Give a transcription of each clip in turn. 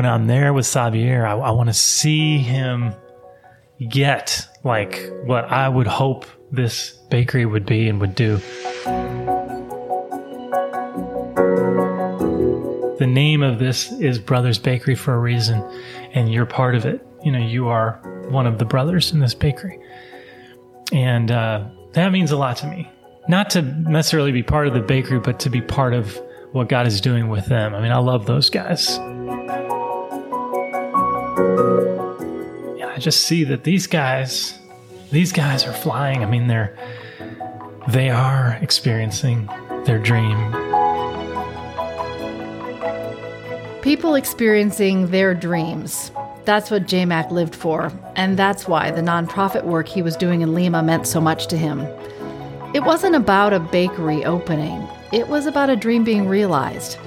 when I'm there with Xavier, I, I want to see him get like what I would hope this bakery would be and would do. The name of this is Brothers Bakery for a reason, and you're part of it. You know, you are one of the brothers in this bakery. And uh, that means a lot to me. Not to necessarily be part of the bakery, but to be part of what God is doing with them. I mean, I love those guys. I just see that these guys, these guys are flying. I mean, they're they are experiencing their dream. People experiencing their dreams. That's what J Mac lived for, and that's why the nonprofit work he was doing in Lima meant so much to him. It wasn't about a bakery opening, it was about a dream being realized.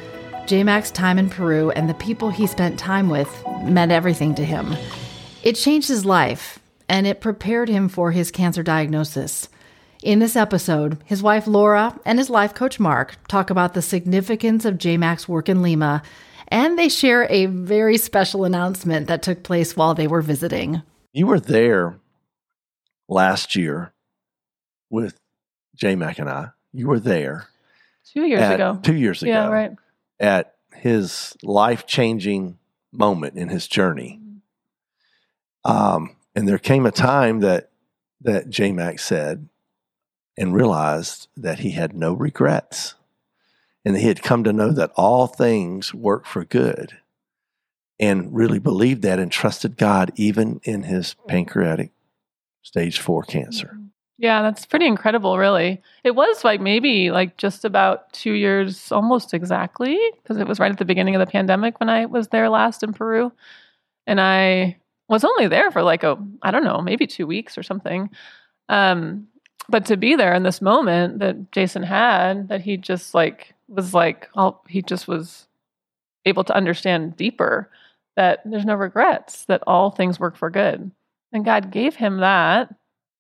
J Mac's time in Peru and the people he spent time with meant everything to him. It changed his life, and it prepared him for his cancer diagnosis. In this episode, his wife Laura and his life coach Mark talk about the significance of J Mac's work in Lima and they share a very special announcement that took place while they were visiting. You were there last year with J Mac and I. You were there two years at- ago. Two years ago. Yeah, right. At his life changing moment in his journey. Um, and there came a time that that J Mac said and realized that he had no regrets. And he had come to know that all things work for good and really believed that and trusted God even in his pancreatic stage four cancer. Yeah, that's pretty incredible, really. It was like maybe like just about two years, almost exactly, because it was right at the beginning of the pandemic when I was there last in Peru. And I was only there for like a, I don't know, maybe two weeks or something. Um, but to be there in this moment that Jason had, that he just like was like, oh, he just was able to understand deeper that there's no regrets, that all things work for good. And God gave him that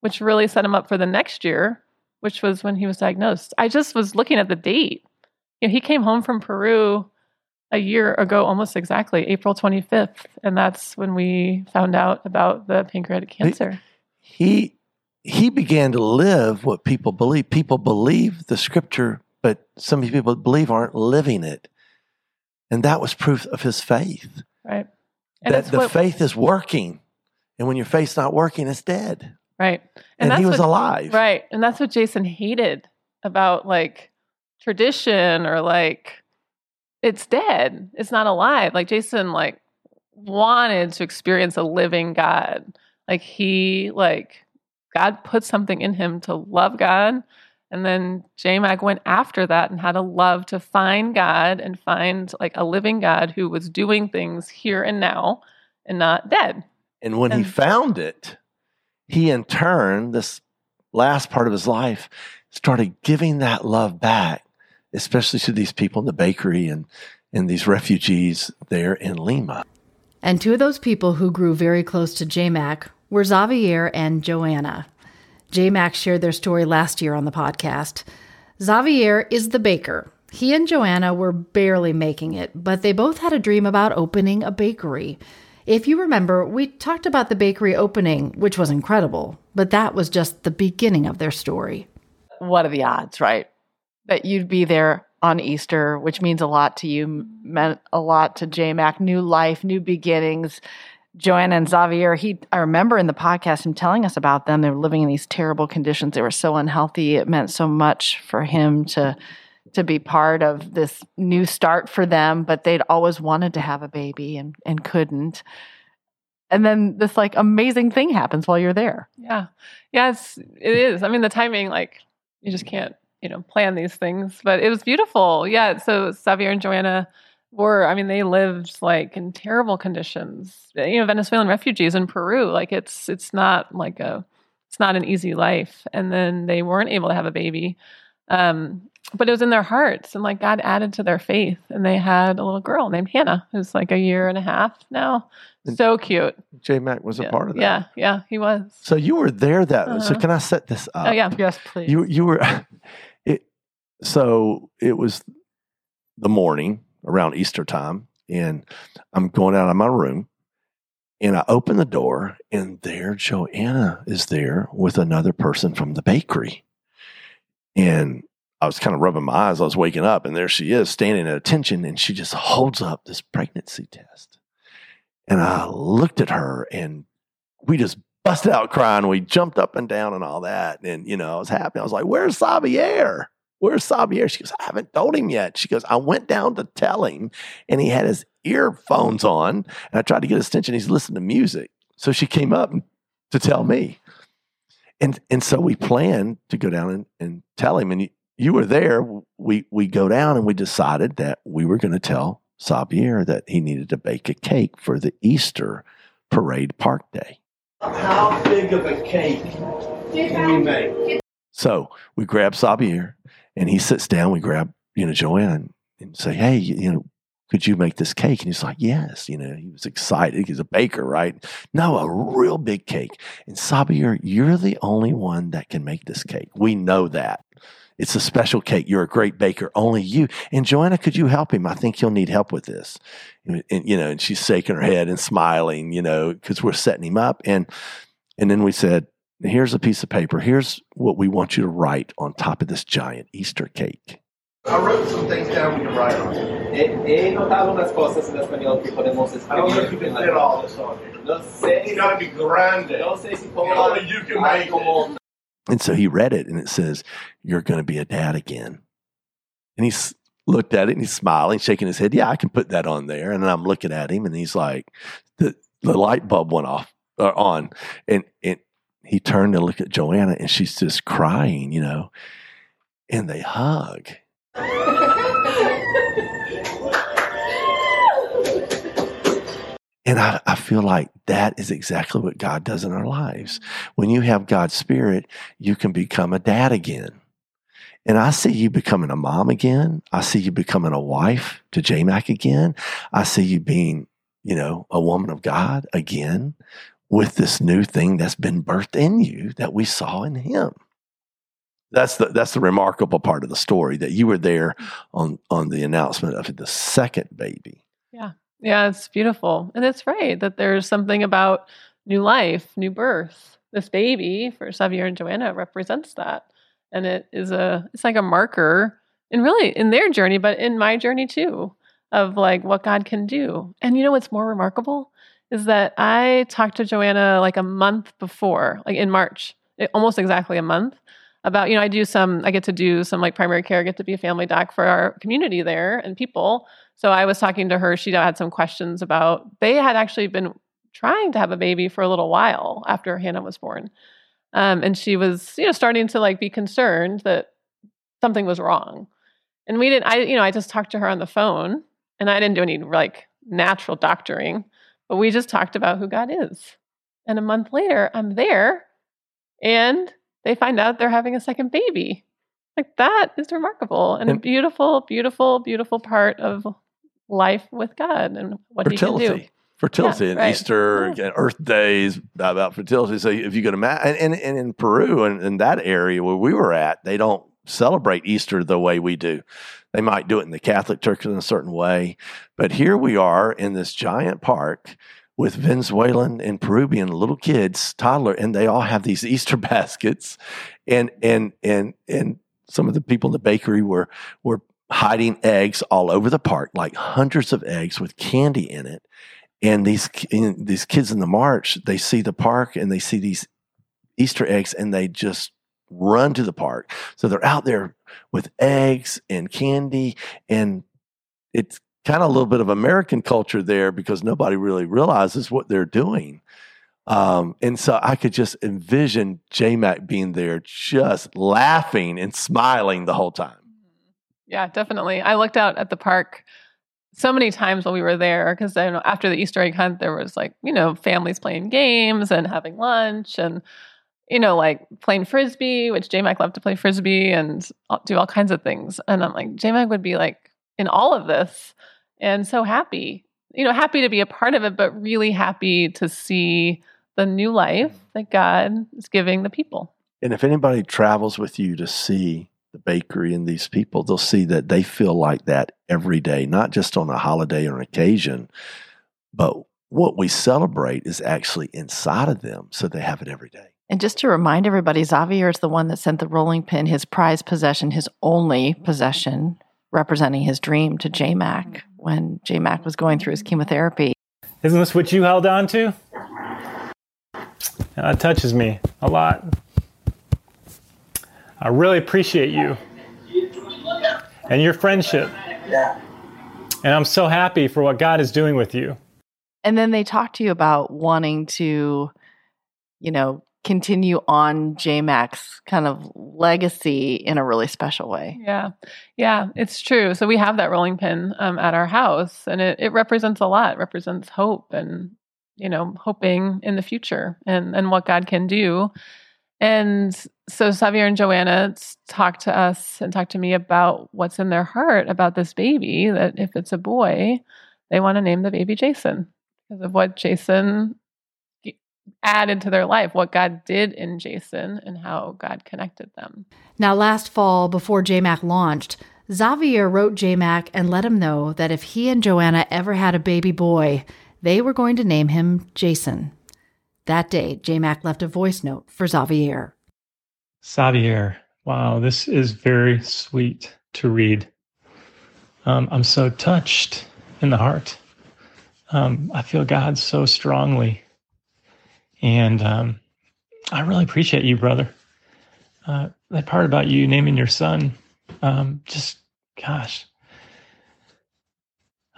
which really set him up for the next year, which was when he was diagnosed. I just was looking at the date. You know, he came home from Peru a year ago, almost exactly, April 25th. And that's when we found out about the pancreatic cancer. He he began to live what people believe. People believe the scripture, but some people believe aren't living it. And that was proof of his faith. Right. And that the what- faith is working. And when your faith's not working, it's dead. Right. And, he that's was what- alive. Right. And that's what Jason hated about like tradition or like it's dead. It's not alive. Like Jason like wanted to experience a living God. Like he like God put something in him to love God. And then J Mac went after that and had a love to find God and find like a living God who was doing things here and now and not dead. And when he found it, he in turn, this last part of his life, started giving that love back, especially to these people in the bakery and, and these refugees there in Lima. And two of those people who grew very close to JMac were Xavier and Joanna. JMac shared their story last year on the podcast. Xavier is the baker. He and Joanna were barely making it, but they both had a dream about opening a bakery. If you remember, we talked about the bakery opening, which was incredible, but that was just the beginning of their story. what are the odds, right? That you'd be there on Easter, which means a lot to you, meant a lot to J Mac, new life, new beginnings. Joanna and Xavier, he I remember in the podcast him telling us about them. They were living in these terrible conditions. They were so unhealthy. It meant so much for him to to be part of this new start for them, but they'd always wanted to have a baby and, and couldn't. And then this like amazing thing happens while you're there. Yeah. Yes, it is. I mean the timing, like you just can't, you know, plan these things. But it was beautiful. Yeah. So Xavier and Joanna were, I mean, they lived like in terrible conditions. You know, Venezuelan refugees in Peru. Like it's it's not like a it's not an easy life. And then they weren't able to have a baby. Um, but it was in their hearts and like God added to their faith and they had a little girl named Hannah who's like a year and a half now. And- So cute. J Mac was a part of that. Yeah, yeah, he was. So you were there that so Uh-huh. can I set this up? Oh yeah. Yes, please. You you were it so it was the morning around Easter time. And I'm going out of my room and I open the door, and there Joanna is there with another person from the bakery. And I was kind of rubbing my eyes. I was waking up, and there she is standing at attention, and she just holds up this pregnancy test. And I looked at her, and we just busted out crying. We jumped up and down and all that. And, you know, I was happy. I was like, Where's Xavier? Where's Xavier? She goes, I haven't told him yet. She goes, I went down to tell him, and he had his earphones on. And I tried to get his attention. He's listening to music. So she came up to tell me. And, and so we planned to go down and, and tell him. And you, you were there. We, we go down and we decided that we were going to tell Xavier that he needed to bake a cake for the Easter parade park day. How big of a cake can we make? So we grab Xavier and he sits down. We grab, you know, Joanne and say, Hey, you know, could you make this cake? And he's like, Yes. You know, he was excited. He's a baker, right? No, a real big cake. And Xavier, you're the only one that can make this cake. We know that. It's a special cake. You're a great baker. Only you. And Joanna, could you help him? I think he'll need help with this. And, and you know, and she's shaking her head and smiling, you know, because we're setting him up. And and then we said, here's a piece of paper. Here's what we want you to write on top of this giant Easter cake. I wrote some things down we can write on. He, he notado unas cosas en español que podemos I don't know if you escribir. can fit all this on. No sé, It's got to be grande. no sé si You puedo only you can dar make como And so he read it and it says, You're going to be a dad again. And he s- looked at it and he's smiling, shaking his head. Yeah, I can put that on there. And I'm looking at him and he's like, The, the light bulb went off or on. And, and he turned to look at Joanna and she's just crying, you know, and they hug. And I, I feel like that is exactly what God does in our lives. When you have God's Spirit, you can become a dad again. And I see you becoming a mom again. I see you becoming a wife to J Mac again. I see you being, you know, a woman of God again with this new thing that's been birthed in you that we saw in him. That's the that's the remarkable part of the story that you were there on on the announcement of the second baby. Yeah, it's beautiful. And it's right that there's something about new life, new birth. This baby for Xavier and Joanna represents that. And it is a it's like a marker and really in their journey, but in my journey too, of like what God can do. And you know what's more remarkable is that I talked to Joanna like a month before, like in March, eh, almost exactly a month, about, you know, I do some, I get to do some like primary care, get to be a family doc for our community there and people. So I was talking to her. She had some questions about they had actually been trying to have a baby for a little while after Hannah was born, um, and she was you know starting to like be concerned that something was wrong. And we didn't. I you know I just talked to her on the phone, and I didn't do any like natural doctoring, but we just talked about who God is. And a month later, I'm there, and they find out they're having a second baby. Like that is remarkable and, a beautiful, beautiful, beautiful part of life with God and what He can do. fertility. Fertility and right. Easter, Yeah. and Earth Days about fertility. So if you go to Ma- and, and, and in Peru and in that area where we were at, they don't celebrate Easter the way we do. They might do it in the Catholic Church in a certain way, but here we are in this giant park with Venezuelan and Peruvian little kids, toddler, and they all have these Easter baskets, and and and and some of the people in the bakery were were hiding eggs all over the park, like hundreds of eggs with candy in it. And these these kids in the march, they see the park and they see these Easter eggs, and they just run to the park. So they're out there with eggs and candy, and it's kind of a little bit of American culture there because nobody really realizes what they're doing. Um, and so I could just envision J Mac being there, just laughing and smiling the whole time. Yeah, definitely. I looked out at the park so many times while we were there because I know after the Easter egg hunt, there was like, you know, families playing games and having lunch and, you know, like playing frisbee, which J Mac loved to play frisbee and do all kinds of things. And I'm like, J Mac would be like in all of this and so happy, you know, happy to be a part of it, but really happy to see the new life mm-hmm. that God is giving the people. And if anybody travels with you to see the bakery and these people, they'll see that they feel like that every day, not just on a holiday or an occasion, but what we celebrate is actually inside of them. So they have it every day. And just to remind everybody, Xavier is the one that sent the rolling pin, his prized possession, his only possession, representing his dream to J Mac when J Mac was going through his chemotherapy. Isn't this what you held on to? That touches me a lot. I really appreciate you and your friendship. And I'm so happy for what God is doing with you. And then they talk to you about wanting to, you know, continue on JMac's kind of legacy in a really special way. Yeah. Yeah, it's true. So we have that rolling pin um, at our house and it, it represents a lot, it represents hope and, you know, hoping in the future and, and what God can do. And so Xavier and Joanna talked to us and talked to me about what's in their heart about this baby, that if it's a boy, they want to name the baby Jason because of what Jason added to their life, what God did in Jason and how God connected them. Now, last fall, before JMac launched, Xavier wrote JMac and let him know that if he and Joanna ever had a baby boy, they were going to name him Jason. That day, JMac left a voice note for Xavier. Xavier, wow, this is very sweet to read. Um, I'm so touched in the heart. Um, I feel God so strongly and um, I really appreciate you, brother. Uh, that part about you naming your son, um, just gosh.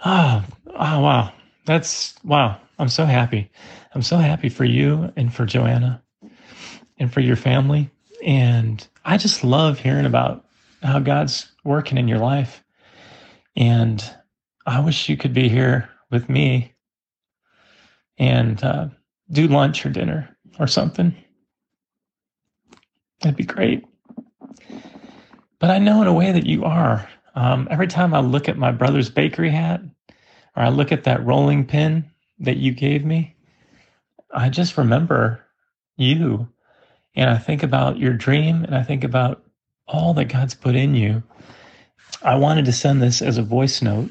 Oh, oh, wow. That's wow. I'm so happy. I'm so happy for you and for Joanna and for your family. And I just love hearing about how God's working in your life. And I wish you could be here with me and uh, do lunch or dinner or something. That'd be great. But I know in a way that you are. Um, every time I look at my brother's bakery hat or I look at that rolling pin that you gave me, I just remember you. And I think about your dream and I think about all that God's put in you. I wanted to send this as a voice note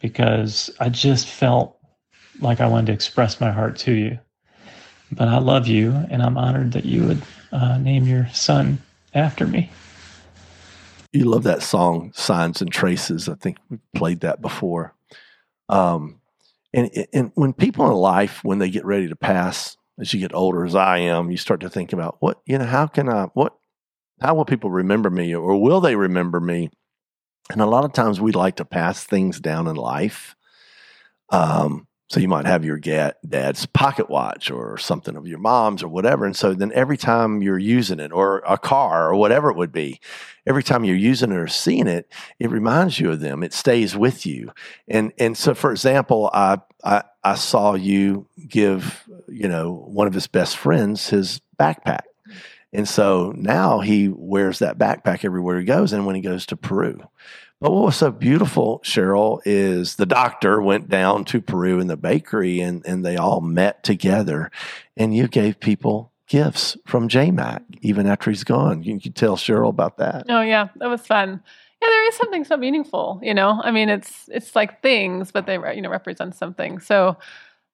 because I just felt like I wanted to express my heart to you. But I love you, and I'm honored that you would uh, name your son after me. You love that song, Signs and Traces. I think we played that before. Um, and, and when people in life, when they get ready to pass, as you get older, as I am, you start to think about what, you know, how can I, what, how will people remember me or will they remember me? And a lot of times we like to pass things down in life. Um, so you might have your dad's pocket watch or something of your mom's or whatever. And so then every time you're using it or a car or whatever it would be, every time you're using it or seeing it, it reminds you of them. It stays with you. And and so for example, I I, I saw you give, you know, one of his best friends his backpack. And so now he wears that backpack everywhere he goes and when he goes to Peru. But what was so beautiful, Cheryl, is the doctor went down to Peru in the bakery and, and they all met together. And you gave people gifts from JMac even after he's gone. You can tell Cheryl about that. Oh, yeah. That was fun. Yeah, there is something so meaningful, you know. I mean, it's it's like things, but they you know represent something. So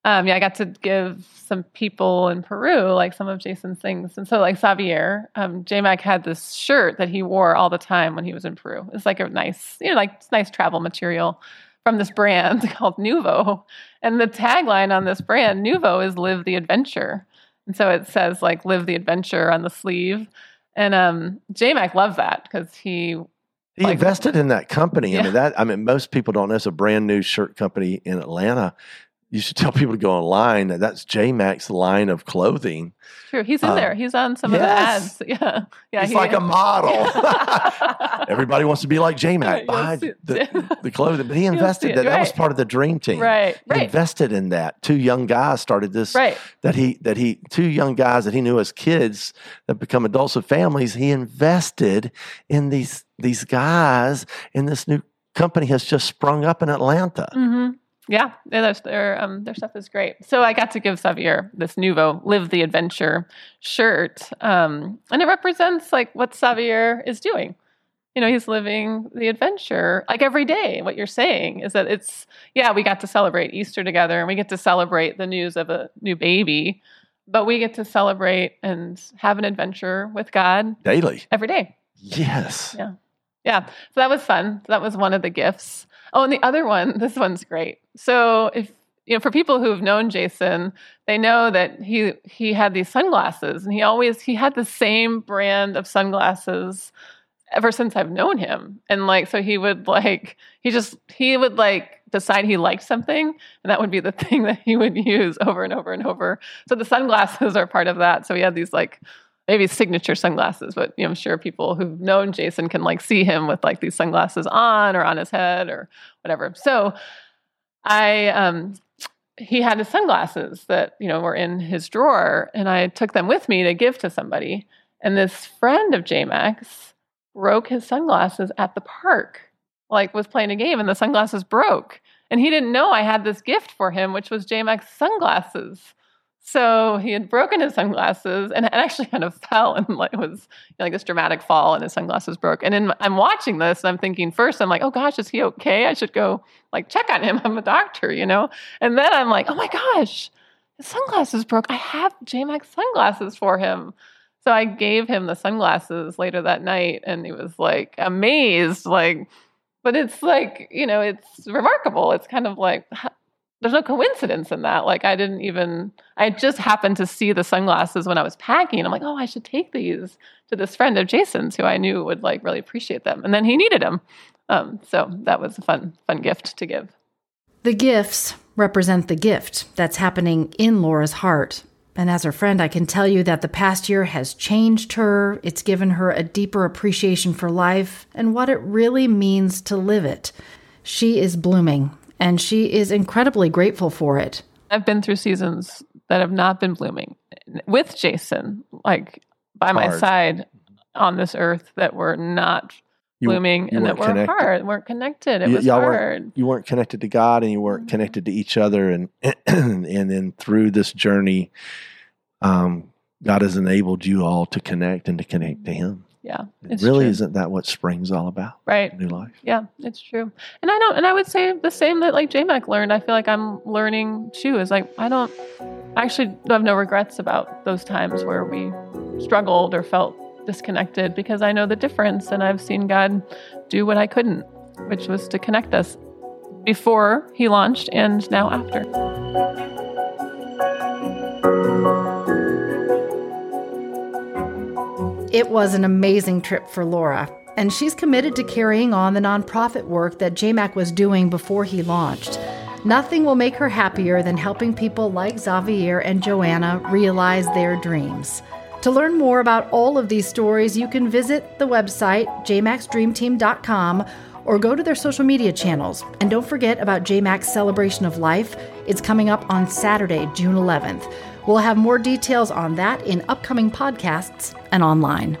um, yeah, I got to give some people in Peru like some of Jason's things. And so, like Xavier, um, JMac had this shirt that he wore all the time when he was in Peru. It's like a nice, you know, like nice travel material from this brand called Nuvo. And the tagline on this brand, Nuvo, is "Live the Adventure." And so it says like "Live the Adventure" on the sleeve. And um, J Mac loved that because he he like, invested in that company. Yeah. I mean that. I mean, most people don't know it's a brand new shirt company in Atlanta you should tell people to go online. that That's JMac's line of clothing. True, he's in uh, there. He's on some yes. of the ads. Yeah, yeah. He's he, like a model. Everybody wants to be like JMac. Buy the, the clothing, but he invested that. Right. That was part of the dream team. Right, he invested in that. Two young guys started this. Right. That he that he two young guys that he knew as kids that become adults with families. He invested in these these guys, and this new company has just sprung up in Atlanta. Mm-hmm. Yeah, their um, their stuff is great. So I got to give Xavier this Nouveau "Live the Adventure" shirt, um, and it represents like what Xavier is doing. you know, he's living the adventure like every day. What you're saying is that it's, yeah, we got to celebrate Easter together and we get to celebrate the news of a new baby, but we get to celebrate and have an adventure with God Daily. every day. Yes. Yeah. Yeah. So that was fun. That was one of the gifts. Oh, and the other one, this one's great. So if you know, for people who've known Jason, they know that he he had these sunglasses and he always he had the same brand of sunglasses ever since I've known him. And like so he would like he just he would like decide he liked something and that would be the thing that he would use over and over and over. So the sunglasses are part of that. So he had these like maybe signature sunglasses, but you know, I'm sure people who've known Jason can like see him with like these sunglasses on or on his head or whatever. So I um he had his sunglasses that you know were in his drawer and i took them with me to give to somebody. And this friend of JMac's broke his sunglasses at the park like was playing a game and the sunglasses broke. And he didn't know i had this gift for him which was JMac's sunglasses so he had broken his sunglasses and it actually kind of fell and like was you know, like this dramatic fall and his sunglasses broke. And then I'm watching this and I'm thinking first, I'm like, oh gosh, is he okay? I should go like check on him. I'm a doctor, you know? And then I'm like, oh my gosh, his sunglasses broke. I have JMac's sunglasses for him. So I gave him the sunglasses later that night and he was like amazed, like, but it's like, you know, it's remarkable. It's kind of like, there's no coincidence in that. Like I didn't even I just happened to see the sunglasses when I was packing. I'm like, oh, I should take these to this friend of Jason's who I knew would like really appreciate them. And then he needed them. Um, so that was a fun, fun gift to give. The gifts represent the gift that's happening in Laura's heart. And as her friend, I can tell you that the past year has changed her. It's given her a deeper appreciation for life and what it really means to live it. She is blooming and she is incredibly grateful for it. I've been through seasons that have not been blooming with Jason, like by my Hard. side on this earth, that were not You- blooming you and that weren't were connected. hard, weren't connected. It Y- was y'all hard. weren't you weren't connected to God and you weren't Mhm. connected to each other and and then through this journey um God has enabled you all to connect and to connect to him. Yeah, It really true. isn't that what spring's all about? right. New life. Yeah, it's true. And I don't and I would say the same that like JMac learned. I feel like I'm learning too is like I don't I actually have no regrets about those times where we struggled or felt disconnected because I know the difference and I've seen God do what I couldn't, which was to connect us before he launched and now after. It was an amazing trip for Laura, and she's committed to carrying on the nonprofit work that JMac was doing before he launched. Nothing will make her happier than helping people like Xavier and Joanna realize their dreams. To learn more about all of these stories, you can visit the website jmaxdreamteam.com or go to their social media channels. And don't forget about JMac's Celebration of Life. It's coming up on Saturday, June 11th. We'll have more details on that in upcoming podcasts and online.